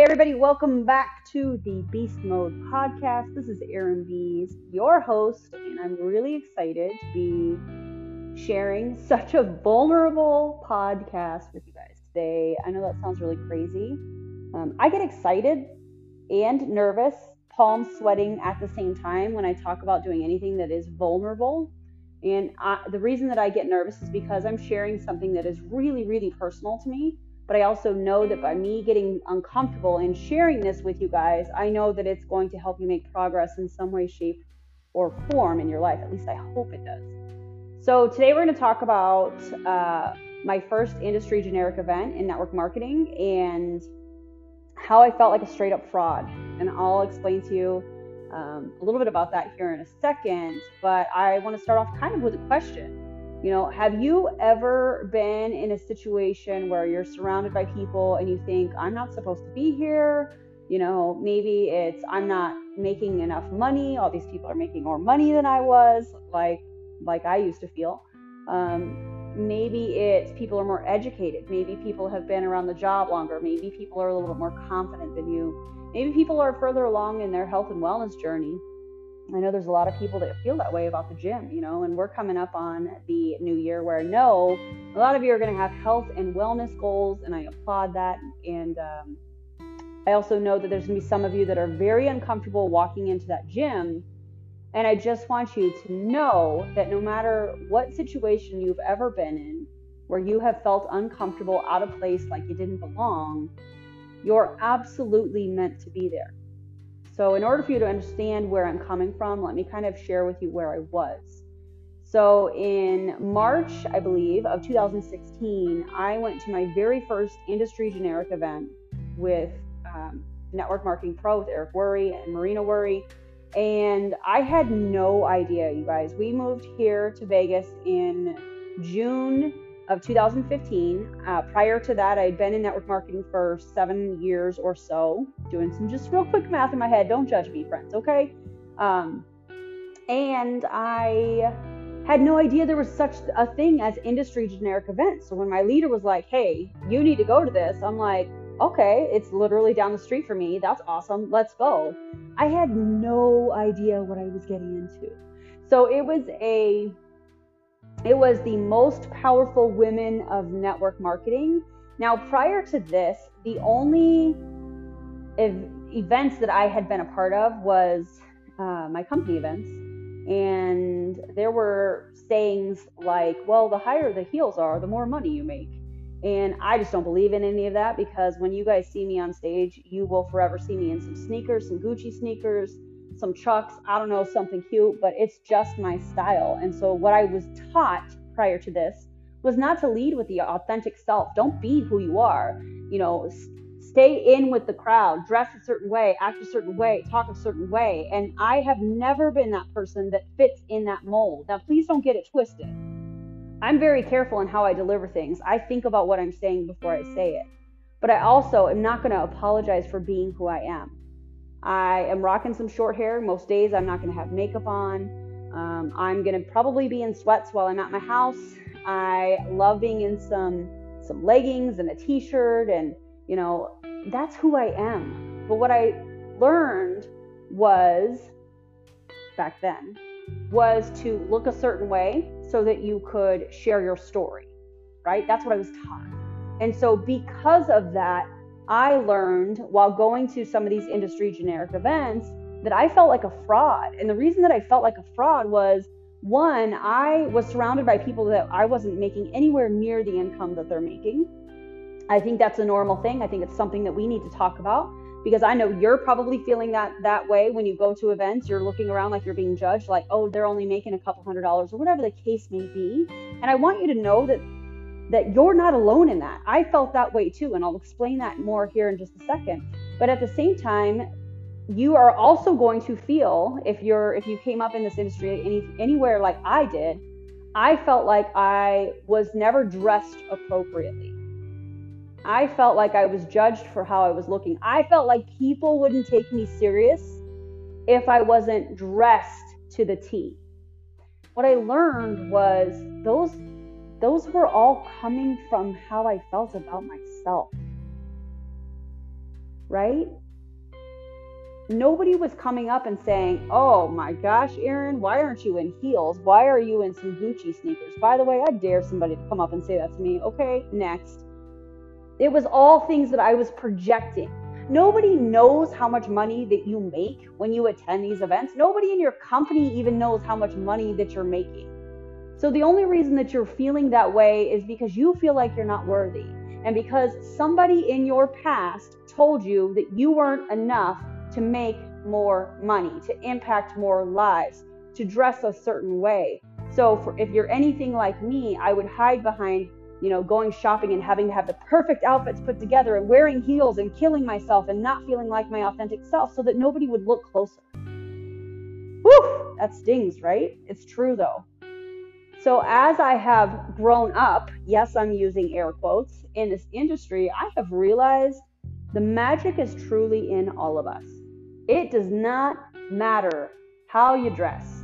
Hey, everybody, welcome back to the Beast Mode podcast. This is Erin Biest, your host, and I'm really excited to be sharing such a vulnerable podcast with you guys today. I know that sounds really crazy. Um, I get excited and nervous, palms sweating at the same time when I talk about doing anything that is vulnerable. And I, the reason that I get nervous is because I'm sharing something that is really, really personal to me but I also know that by me getting uncomfortable and sharing this with you guys, I know that it's going to help you make progress in some way, shape, or form in your life. At least I hope it does. So, today we're going to talk about uh, my first industry generic event in network marketing and how I felt like a straight up fraud. And I'll explain to you um, a little bit about that here in a second. But I want to start off kind of with a question you know, have you ever been in a situation where you're surrounded by people and you think, I'm not supposed to be here? You know, maybe it's, I'm not making enough money. All these people are making more money than I was, like, like I used to feel. Um, maybe it's people are more educated. Maybe people have been around the job longer. Maybe people are a little bit more confident than you. Maybe people are further along in their health and wellness journey I know there's a lot of people that feel that way about the gym, you know, and we're coming up on the new year where I know a lot of you are going to have health and wellness goals, and I applaud that. And um, I also know that there's going to be some of you that are very uncomfortable walking into that gym. And I just want you to know that no matter what situation you've ever been in, where you have felt uncomfortable, out of place, like you didn't belong, you're absolutely meant to be there. So, in order for you to understand where I'm coming from, let me kind of share with you where I was. So, in March, I believe, of 2016, I went to my very first industry generic event with um, Network Marketing Pro with Eric Worre and Marina Worre. And I had no idea, you guys. We moved here to Vegas in June of 2015. Uh, prior to that, I had been in network marketing for seven years or so, doing some just real quick math in my head. Don't judge me, friends, okay? Um, and I had no idea there was such a thing as industry generic events. So when my leader was like, hey, you need to go to this, I'm like, okay, it's literally down the street for me. That's awesome. Let's go. I had no idea what I was getting into. So it was a it was the most powerful women of network marketing. Now, prior to this, the only ev- events that I had been a part of was uh, my company events. And there were sayings like, well, the higher the heels are, the more money you make. And I just don't believe in any of that because when you guys see me on stage, you will forever see me in some sneakers, some Gucci sneakers, some chucks, I don't know, something cute, but it's just my style. And so, what I was taught prior to this was not to lead with the authentic self. Don't be who you are. You know, stay in with the crowd, dress a certain way, act a certain way, talk a certain way. And I have never been that person that fits in that mold. Now, please don't get it twisted. I'm very careful in how I deliver things. I think about what I'm saying before I say it. But I also am not going to apologize for being who I am. I am rocking some short hair. Most days I'm not going to have makeup on. Um, I'm going to probably be in sweats while I'm at my house. I love being in some some leggings and a t-shirt and you know, that's who I am. But what I learned was back then was to look a certain way so that you could share your story, right? That's what I was taught. And so because of that, I learned while going to some of these industry generic events that I felt like a fraud. And the reason that I felt like a fraud was one, I was surrounded by people that I wasn't making anywhere near the income that they're making. I think that's a normal thing. I think it's something that we need to talk about because I know you're probably feeling that that way when you go to events. You're looking around like you're being judged, like, oh, they're only making a couple hundred dollars or whatever the case may be. And I want you to know that that you're not alone in that. I felt that way too, and I'll explain that more here in just a second. But at the same time, you are also going to feel if you're if you came up in this industry any, anywhere like I did, I felt like I was never dressed appropriately. I felt like I was judged for how I was looking. I felt like people wouldn't take me serious if I wasn't dressed to the T. What I learned was those those were all coming from how I felt about myself. right? Nobody was coming up and saying, Oh my gosh, Erin, why aren't you in heels? Why are you in some Gucci sneakers? By the way, I dare somebody to come up and say that to me. Okay, next. It was all things that I was projecting. Nobody knows how much money that you make when you attend these events. Nobody in your company even knows how much money that you're making. So the only reason that you're feeling that way is because you feel like you're not worthy. And because somebody in your past told you that you weren't enough to make more money, to impact more lives, to dress a certain way. So for, if you're anything like me, I would hide behind, you know, going shopping and having to have the perfect outfits put together and wearing heels and killing myself and not feeling like my authentic self so that nobody would look closer. Whew, that stings, right? It's true though. So, as I have grown up, yes, I'm using air quotes, in this industry, I have realized the magic is truly in all of us. It does not matter how you dress.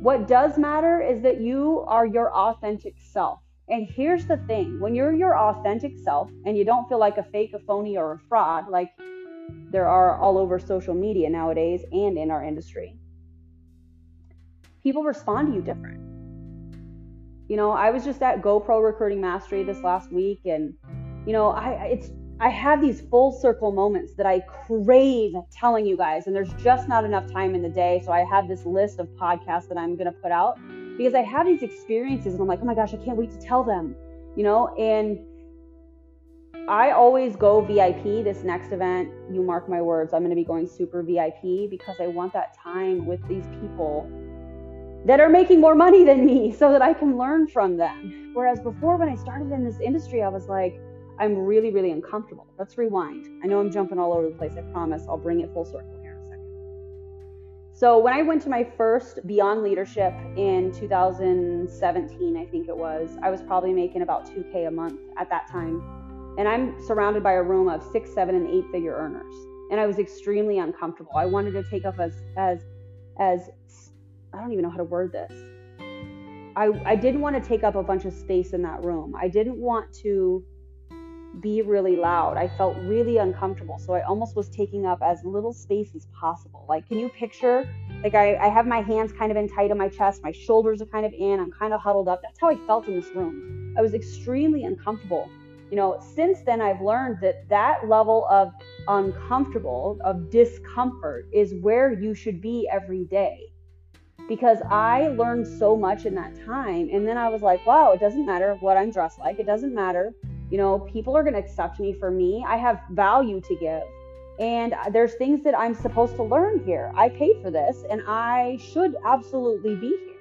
What does matter is that you are your authentic self. And here's the thing when you're your authentic self and you don't feel like a fake, a phony, or a fraud, like there are all over social media nowadays and in our industry, people respond to you different you know, I was just at GoPro Recruiting Mastery this last week, and you know, I it's I have these full circle moments that I crave telling you guys, and there's just not enough time in the day. So I have this list of podcasts that I'm gonna put out because I have these experiences, and I'm like, oh my gosh, I can't wait to tell them, you know, and I always go VIP this next event. You mark my words, I'm going to be going super VIP because I want that time with these people that are making more money than me so that I can learn from them. Whereas before, when I started in this industry, I was like, I'm really, really uncomfortable. Let's rewind. I know I'm jumping all over the place. I promise I'll bring it full circle here in a second. So, when I went to my first Beyond Leadership in 2017, I think it was, I was probably making about 2K a month at that time. And I'm surrounded by a room of six, seven, and eight figure earners. And I was extremely uncomfortable. I wanted to take up as, as, as I don't even know how to word this. I, I didn't want to take up a bunch of space in that room. I didn't want to be really loud. I felt really uncomfortable. So I almost was taking up as little space as possible. Like, can you picture? Like, I, I have my hands kind of in tight on my chest, my shoulders are kind of in, I'm kind of huddled up. That's how I felt in this room. I was extremely uncomfortable. You know, since then, I've learned that that level of uncomfortable, of discomfort, is where you should be every day because I learned so much in that time. And then I was like, wow, it doesn't matter what I'm dressed like. It doesn't matter. You know, people are going to accept me for me. I have value to give. And there's things that I'm supposed to learn here. I paid for this and I should absolutely be here.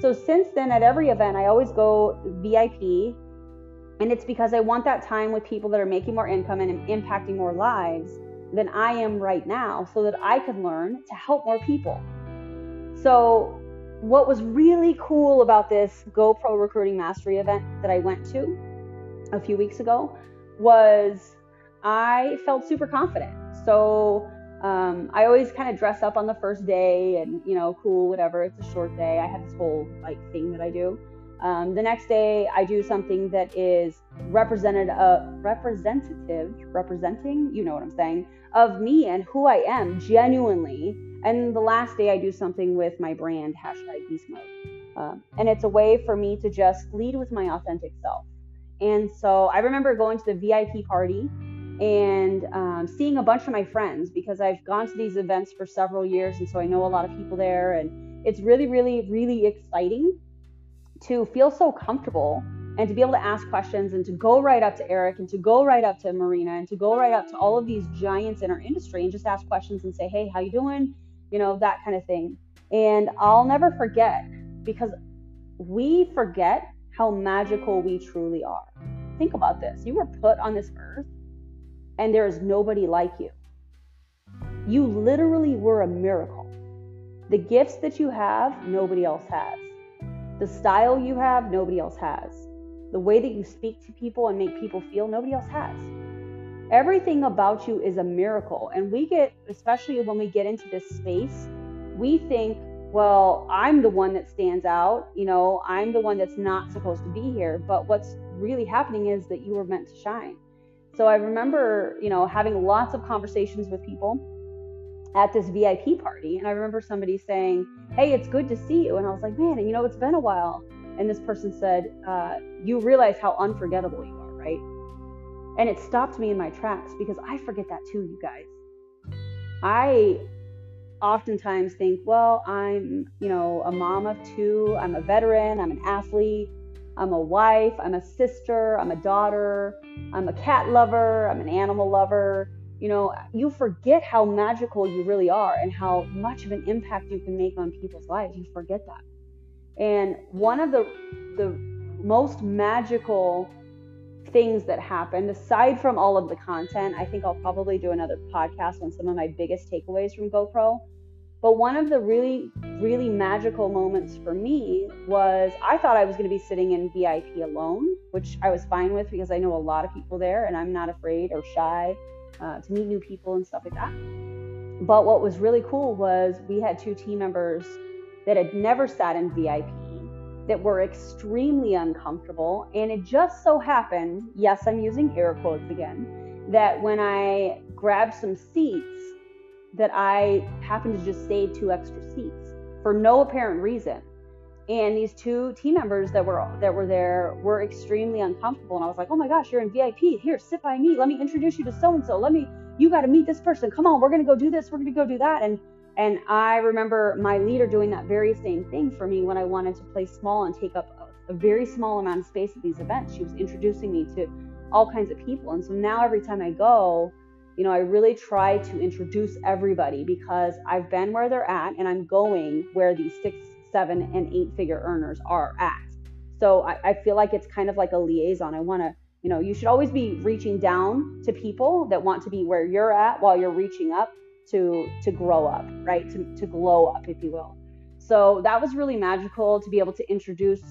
So since then, at every event, I always go VIP. And it's because I want that time with people that are making more income and impacting more lives than I am right now so that I can learn to help more people. So, what was really cool about this GoPro Recruiting Mastery event that I went to a few weeks ago was I felt super confident. So, um, I always kind of dress up on the first day and, you know, cool, whatever. It's a short day. I have this whole like thing that I do. Um, the next day, I do something that is represented, uh, representative, representing, you know what I'm saying, of me and who I am genuinely. And the last day, I do something with my brand, hashtag beast mode. Um, and it's a way for me to just lead with my authentic self. And so I remember going to the VIP party and um, seeing a bunch of my friends because I've gone to these events for several years. And so I know a lot of people there. And it's really, really, really exciting to feel so comfortable and to be able to ask questions and to go right up to Eric and to go right up to Marina and to go right up to all of these giants in our industry and just ask questions and say, "Hey, how you doing?" You know, that kind of thing. And I'll never forget because we forget how magical we truly are. Think about this. You were put on this earth and there is nobody like you. You literally were a miracle. The gifts that you have, nobody else has. The style you have, nobody else has the way that you speak to people and make people feel, nobody else has. Everything about you is a miracle. And we get, especially when we get into this space, we think, well, I'm the one that stands out. You know, I'm the one that's not supposed to be here. But what's really happening is that you were meant to shine. So I remember, you know, having lots of conversations with people at this VIP party. And I remember somebody saying, Hey, it's good to see you. And I was like, Man, you know, it's been a while. And this person said, uh, You realize how unforgettable you are, right? And it stopped me in my tracks because I forget that too, you guys. I oftentimes think, well, I'm, you know, a mom of two, I'm a veteran, I'm an athlete, I'm a wife, I'm a sister, I'm a daughter, I'm a cat lover, I'm an animal lover. You know, you forget how magical you really are and how much of an impact you can make on people's lives. You forget that. And one of the the most magical things that happened, aside from all of the content, I think I'll probably do another podcast on some of my biggest takeaways from GoPro. But one of the really, really magical moments for me was I thought I was going to be sitting in VIP alone, which I was fine with because I know a lot of people there and I'm not afraid or shy uh, to meet new people and stuff like that. But what was really cool was we had two team members that had never sat in VIP that were extremely uncomfortable. And it just so happened, yes, I'm using air quotes again, that when I grabbed some seats, that I happened to just save two extra seats for no apparent reason. And these two team members that were that were there were extremely uncomfortable. And I was like, oh my gosh, you're in VIP. Here, sit by me. Let me introduce you to so and so. Let me, you got to meet this person. Come on, we're gonna go do this. We're gonna go do that. And and I remember my leader doing that very same thing for me when I wanted to play small and take up a, a very small amount of space at these events. She was introducing me to all kinds of people. And so now every time I go, you know, I really try to introduce everybody because I've been where they're at and I'm going where these six, seven, and eight figure earners are at. So I, I feel like it's kind of like a liaison. I want to, you know, you should always be reaching down to people that want to be where you're at while you're reaching up to to grow up, right? To to glow up, if you will. So that was really magical to be able to introduce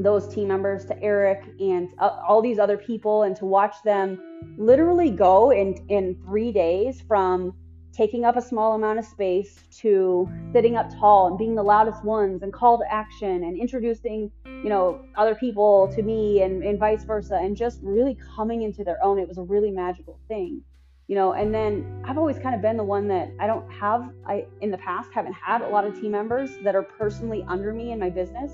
those team members to Eric and uh, all these other people and to watch them literally go in in 3 days from taking up a small amount of space to sitting up tall and being the loudest ones and call to action and introducing you know other people to me and, and vice versa and just really coming into their own it was a really magical thing you know and then i've always kind of been the one that i don't have i in the past haven't had a lot of team members that are personally under me in my business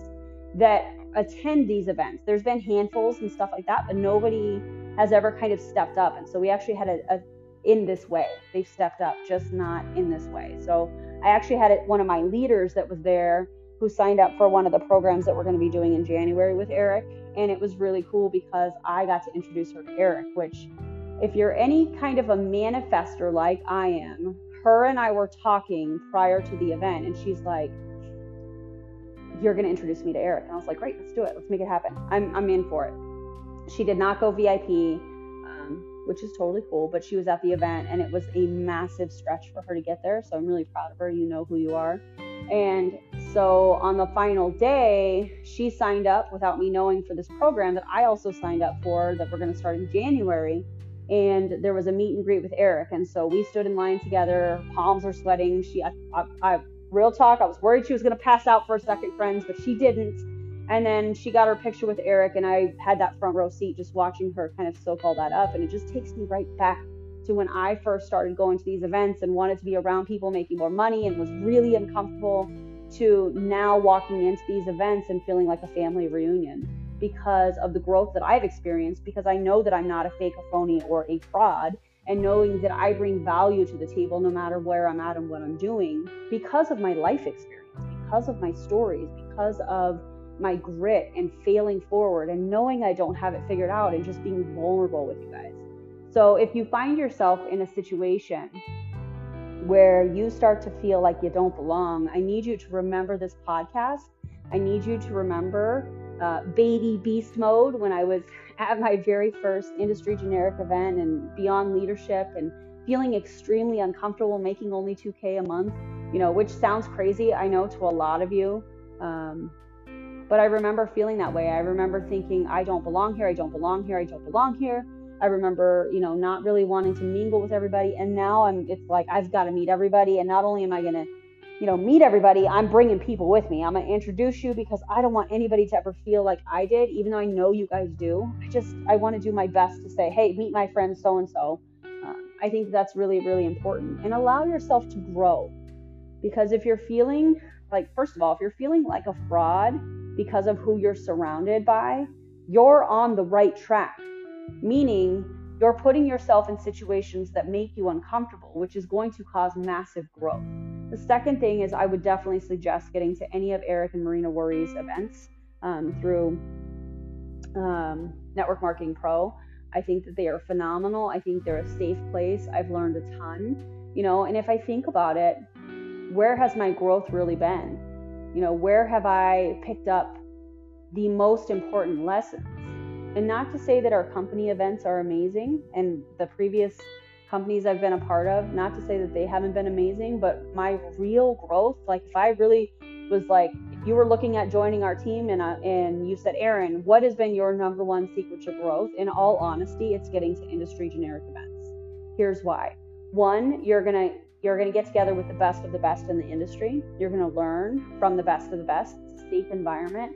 that attend these events. There's been handfuls and stuff like that, but nobody has ever kind of stepped up. And so we actually had a, a in this way. They've stepped up, just not in this way. So I actually had one of my leaders that was there who signed up for one of the programs that we're going to be doing in January with Eric. And it was really cool because I got to introduce her to Eric, which, if you're any kind of a manifester like I am, her and I were talking prior to the event, and she's like, you're going to introduce me to Eric. And I was like, great, let's do it. Let's make it happen. I'm, I'm in for it. She did not go VIP, which is totally cool, but she was at the event and it was a massive stretch for her to get there. So I'm really proud of her. You know who you are. And so on the final day, she signed up without me knowing for this program that I also signed up for that we're going to start in January. And there was a meet and greet with Eric. And so we stood in line together, palms are sweating. She, I, I, I real talk, I was worried she was going to pass out for a second, friends, but she didn't. And then she got her picture with Eric, and I had that front row seat just watching her kind of soak all that up. And it just takes me right back to when I first started going to these events and wanted to be around people making more money and was really uncomfortable to now walking into these events and feeling like a family reunion because of the growth that I've experienced, because I know that I'm not a fake, a phony, or a fraud and knowing that I bring value to the table no matter where I'm at and what I'm doing because of my life experience, because of my stories, because of my grit and failing forward and knowing I don't have it figured out and just being vulnerable with you guys. So if you find yourself in a situation where you start to feel like you don't belong, I need you to remember this podcast. I need you to remember uh, baby beast mode when I was at my very first industry generic event and beyond leadership and feeling extremely uncomfortable making only 2K a month, you know, which sounds crazy, I know, to a lot of you. Um, but I remember feeling that way. I remember thinking, I don't belong here, I don't belong here, I don't belong here. I remember, you know, not really wanting to mingle with everybody. And now I'm, it's like, I've got to meet everybody. And not only am I going to you know, meet everybody, I'm bringing people with me. I'm going to introduce you because I don't want anybody to ever feel like I did, even though I know you guys do. I just, I want to do my best to say, hey, meet my friend so and so. I think that's really, really important. And allow yourself to grow. Because if you're feeling like, first of all, if you're feeling like a fraud because of who you're surrounded by, you're on the right track. Meaning, you're putting yourself in situations that make you uncomfortable, which is going to cause massive growth. The second thing is, I would definitely suggest getting to any of Eric and Marina Worre's events um, through um, Network Marketing Pro. I think that they are phenomenal. I think they're a safe place. I've learned a ton, you know, and if I think about it, where has my growth really been? You know, where have I picked up the most important lessons? And not to say that our company events are amazing and the previous companies I've been a part of, not to say that they haven't been amazing, but my real growth, like if I really was like, if you were looking at joining our team and, uh, and you said, Erin, what has been your number one secret to growth? In all honesty, it's getting to industry generic events. Here's why. One, you're going to you're going to get together with the best of the best in the industry. You're going to learn from the best of the best. Safe environment.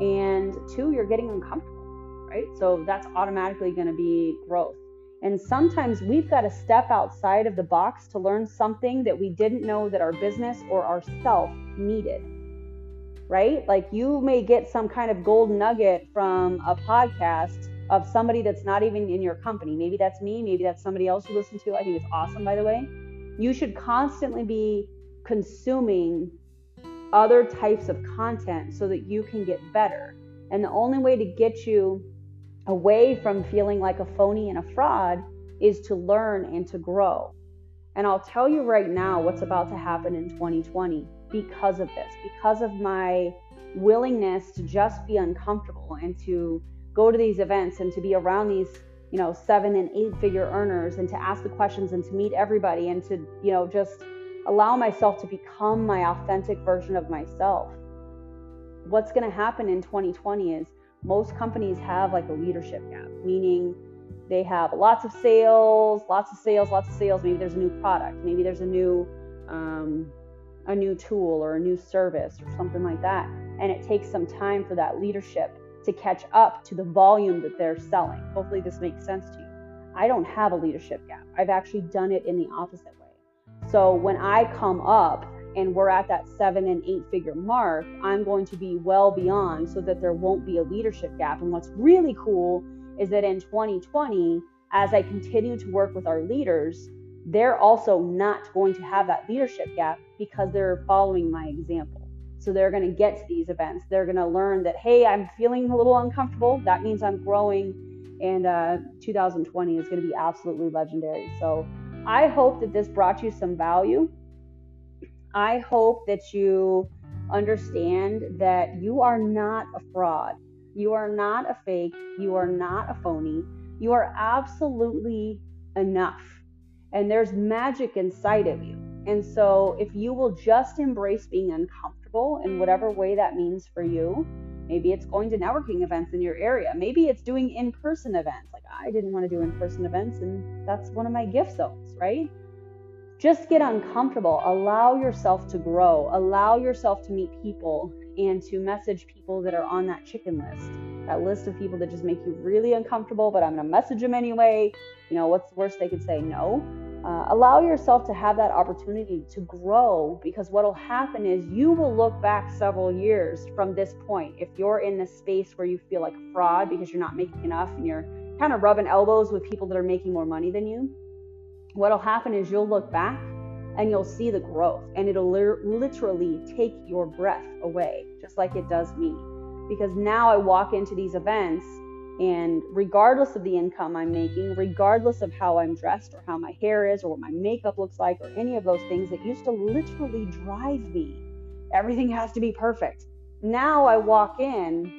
And two, you're getting uncomfortable, right? So that's automatically going to be growth. And sometimes we've got to step outside of the box to learn something that we didn't know that our business or ourself needed. Right? Like you may get some kind of gold nugget from a podcast of somebody that's not even in your company. Maybe that's me, maybe that's somebody else you listen to. I think it's awesome, by the way. You should constantly be consuming other types of content so that you can get better. And the only way to get you away from feeling like a phony and a fraud is to learn and to grow. And I'll tell you right now what's about to happen in 2020 because of this, because of my willingness to just be uncomfortable and to go to these events and to be around these, you know, seven and eight figure earners and to ask the questions and to meet everybody and to, you know, just allow myself to become my authentic version of myself. What's going to happen in 2020 is most companies have like a leadership gap, meaning they have lots of sales, lots of sales, lots of sales. Maybe there's a new product, maybe there's a new um, a new tool or a new service or something like that, and it takes some time for that leadership to catch up to the volume that they're selling. Hopefully, this makes sense to you. I don't have a leadership gap. I've actually done it in the opposite way. So when I come up and we're at that seven and eight figure mark, I'm going to be well beyond so that there won't be a leadership gap. And what's really cool is that in 2020, as I continue to work with our leaders, they're also not going to have that leadership gap because they're following my example. So they're going to get to these events. They're going to learn that, hey, I'm feeling a little uncomfortable. That means I'm growing. And uh, 2020 is going to be absolutely legendary. So I hope that this brought you some value. I hope that you understand that you are not a fraud. You are not a fake. You are not a phony. You are absolutely enough. And there's magic inside of you. And so, if you will just embrace being uncomfortable in whatever way that means for you, maybe it's going to networking events in your area, maybe it's doing in person events. Like, I didn't want to do in person events, and that's one of my gift zones, right? just get uncomfortable. Allow yourself to grow. Allow yourself to meet people and to message people that are on that chicken list. That list of people that just make you really uncomfortable, but I'm going to message them anyway. You know, what's the worst they could say? No. Uh, allow yourself to have that opportunity to grow because what will happen is you will look back several years from this point. If you're in this space where you feel like a fraud because you're not making enough and you're kind of rubbing elbows with people that are making more money than you, what'll happen is you'll look back and you'll see the growth and it'll literally take your breath away just like it does me because now I walk into these events and regardless of the income I'm making, regardless of how I'm dressed or how my hair is or what my makeup looks like or any of those things that used to literally drive me, everything has to be perfect. Now I walk in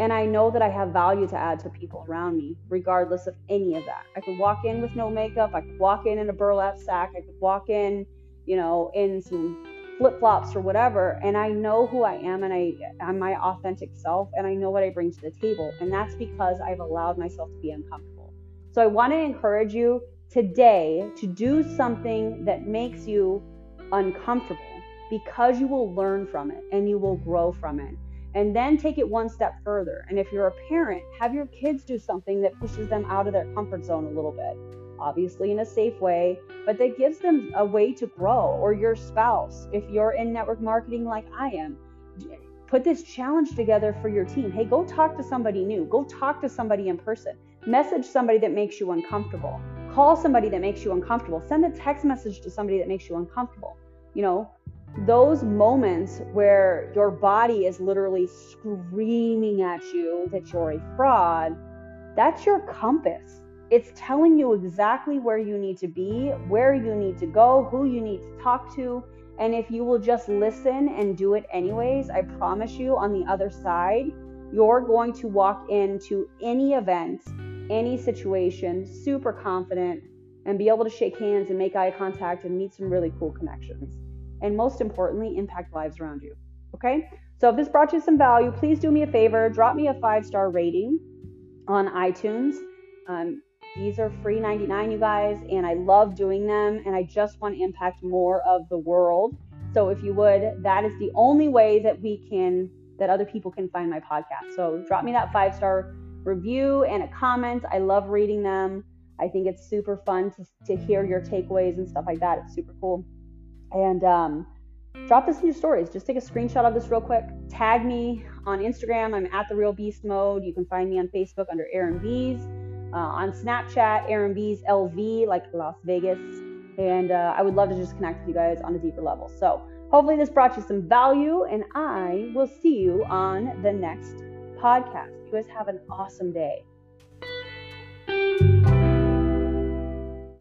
and I know that I have value to add to people around me, regardless of any of that. I could walk in with no makeup. I could walk in in a burlap sack. I could walk in, you know, in some flip flops or whatever. And I know who I am and I I'm my authentic self and I know what I bring to the table. And that's because I've allowed myself to be uncomfortable. So I want to encourage you today to do something that makes you uncomfortable because you will learn from it and you will grow from it. And then take it one step further. And if you're a parent, have your kids do something that pushes them out of their comfort zone a little bit. Obviously, in a safe way, but that gives them a way to grow. Or your spouse, if you're in network marketing like I am, put this challenge together for your team. Hey, go talk to somebody new, go talk to somebody in person, message somebody that makes you uncomfortable, call somebody that makes you uncomfortable, send a text message to somebody that makes you uncomfortable. You know, those moments where your body is literally screaming at you that you're a fraud, that's your compass. It's telling you exactly where you need to be, where you need to go, who you need to talk to. And if you will just listen and do it anyways, I promise you on the other side, you're going to walk into any event, any situation super confident and be able to shake hands and make eye contact and meet some really cool connections and most importantly, impact lives around you. Okay? So if this brought you some value, please do me a favor, drop me a five star rating on iTunes. Um, these are free 99, you guys, and I love doing them, and I just want to impact more of the world. So if you would, that is the only way that we can, that other people can find my podcast. So drop me that five star review and a comment. I love reading them. I think it's super fun to, to hear your takeaways and stuff like that. It's super cool and um, drop this in your stories. Just take a screenshot of this real quick. Tag me on Instagram. I'm at the Real Beast Mode. You can find me on Facebook under Erin Biest uh, on Snapchat, Erin B's LV, like Las Vegas. And uh, I would love to just connect with you guys on a deeper level. So hopefully this brought you some value, and I will see you on the next podcast. You guys have an awesome day.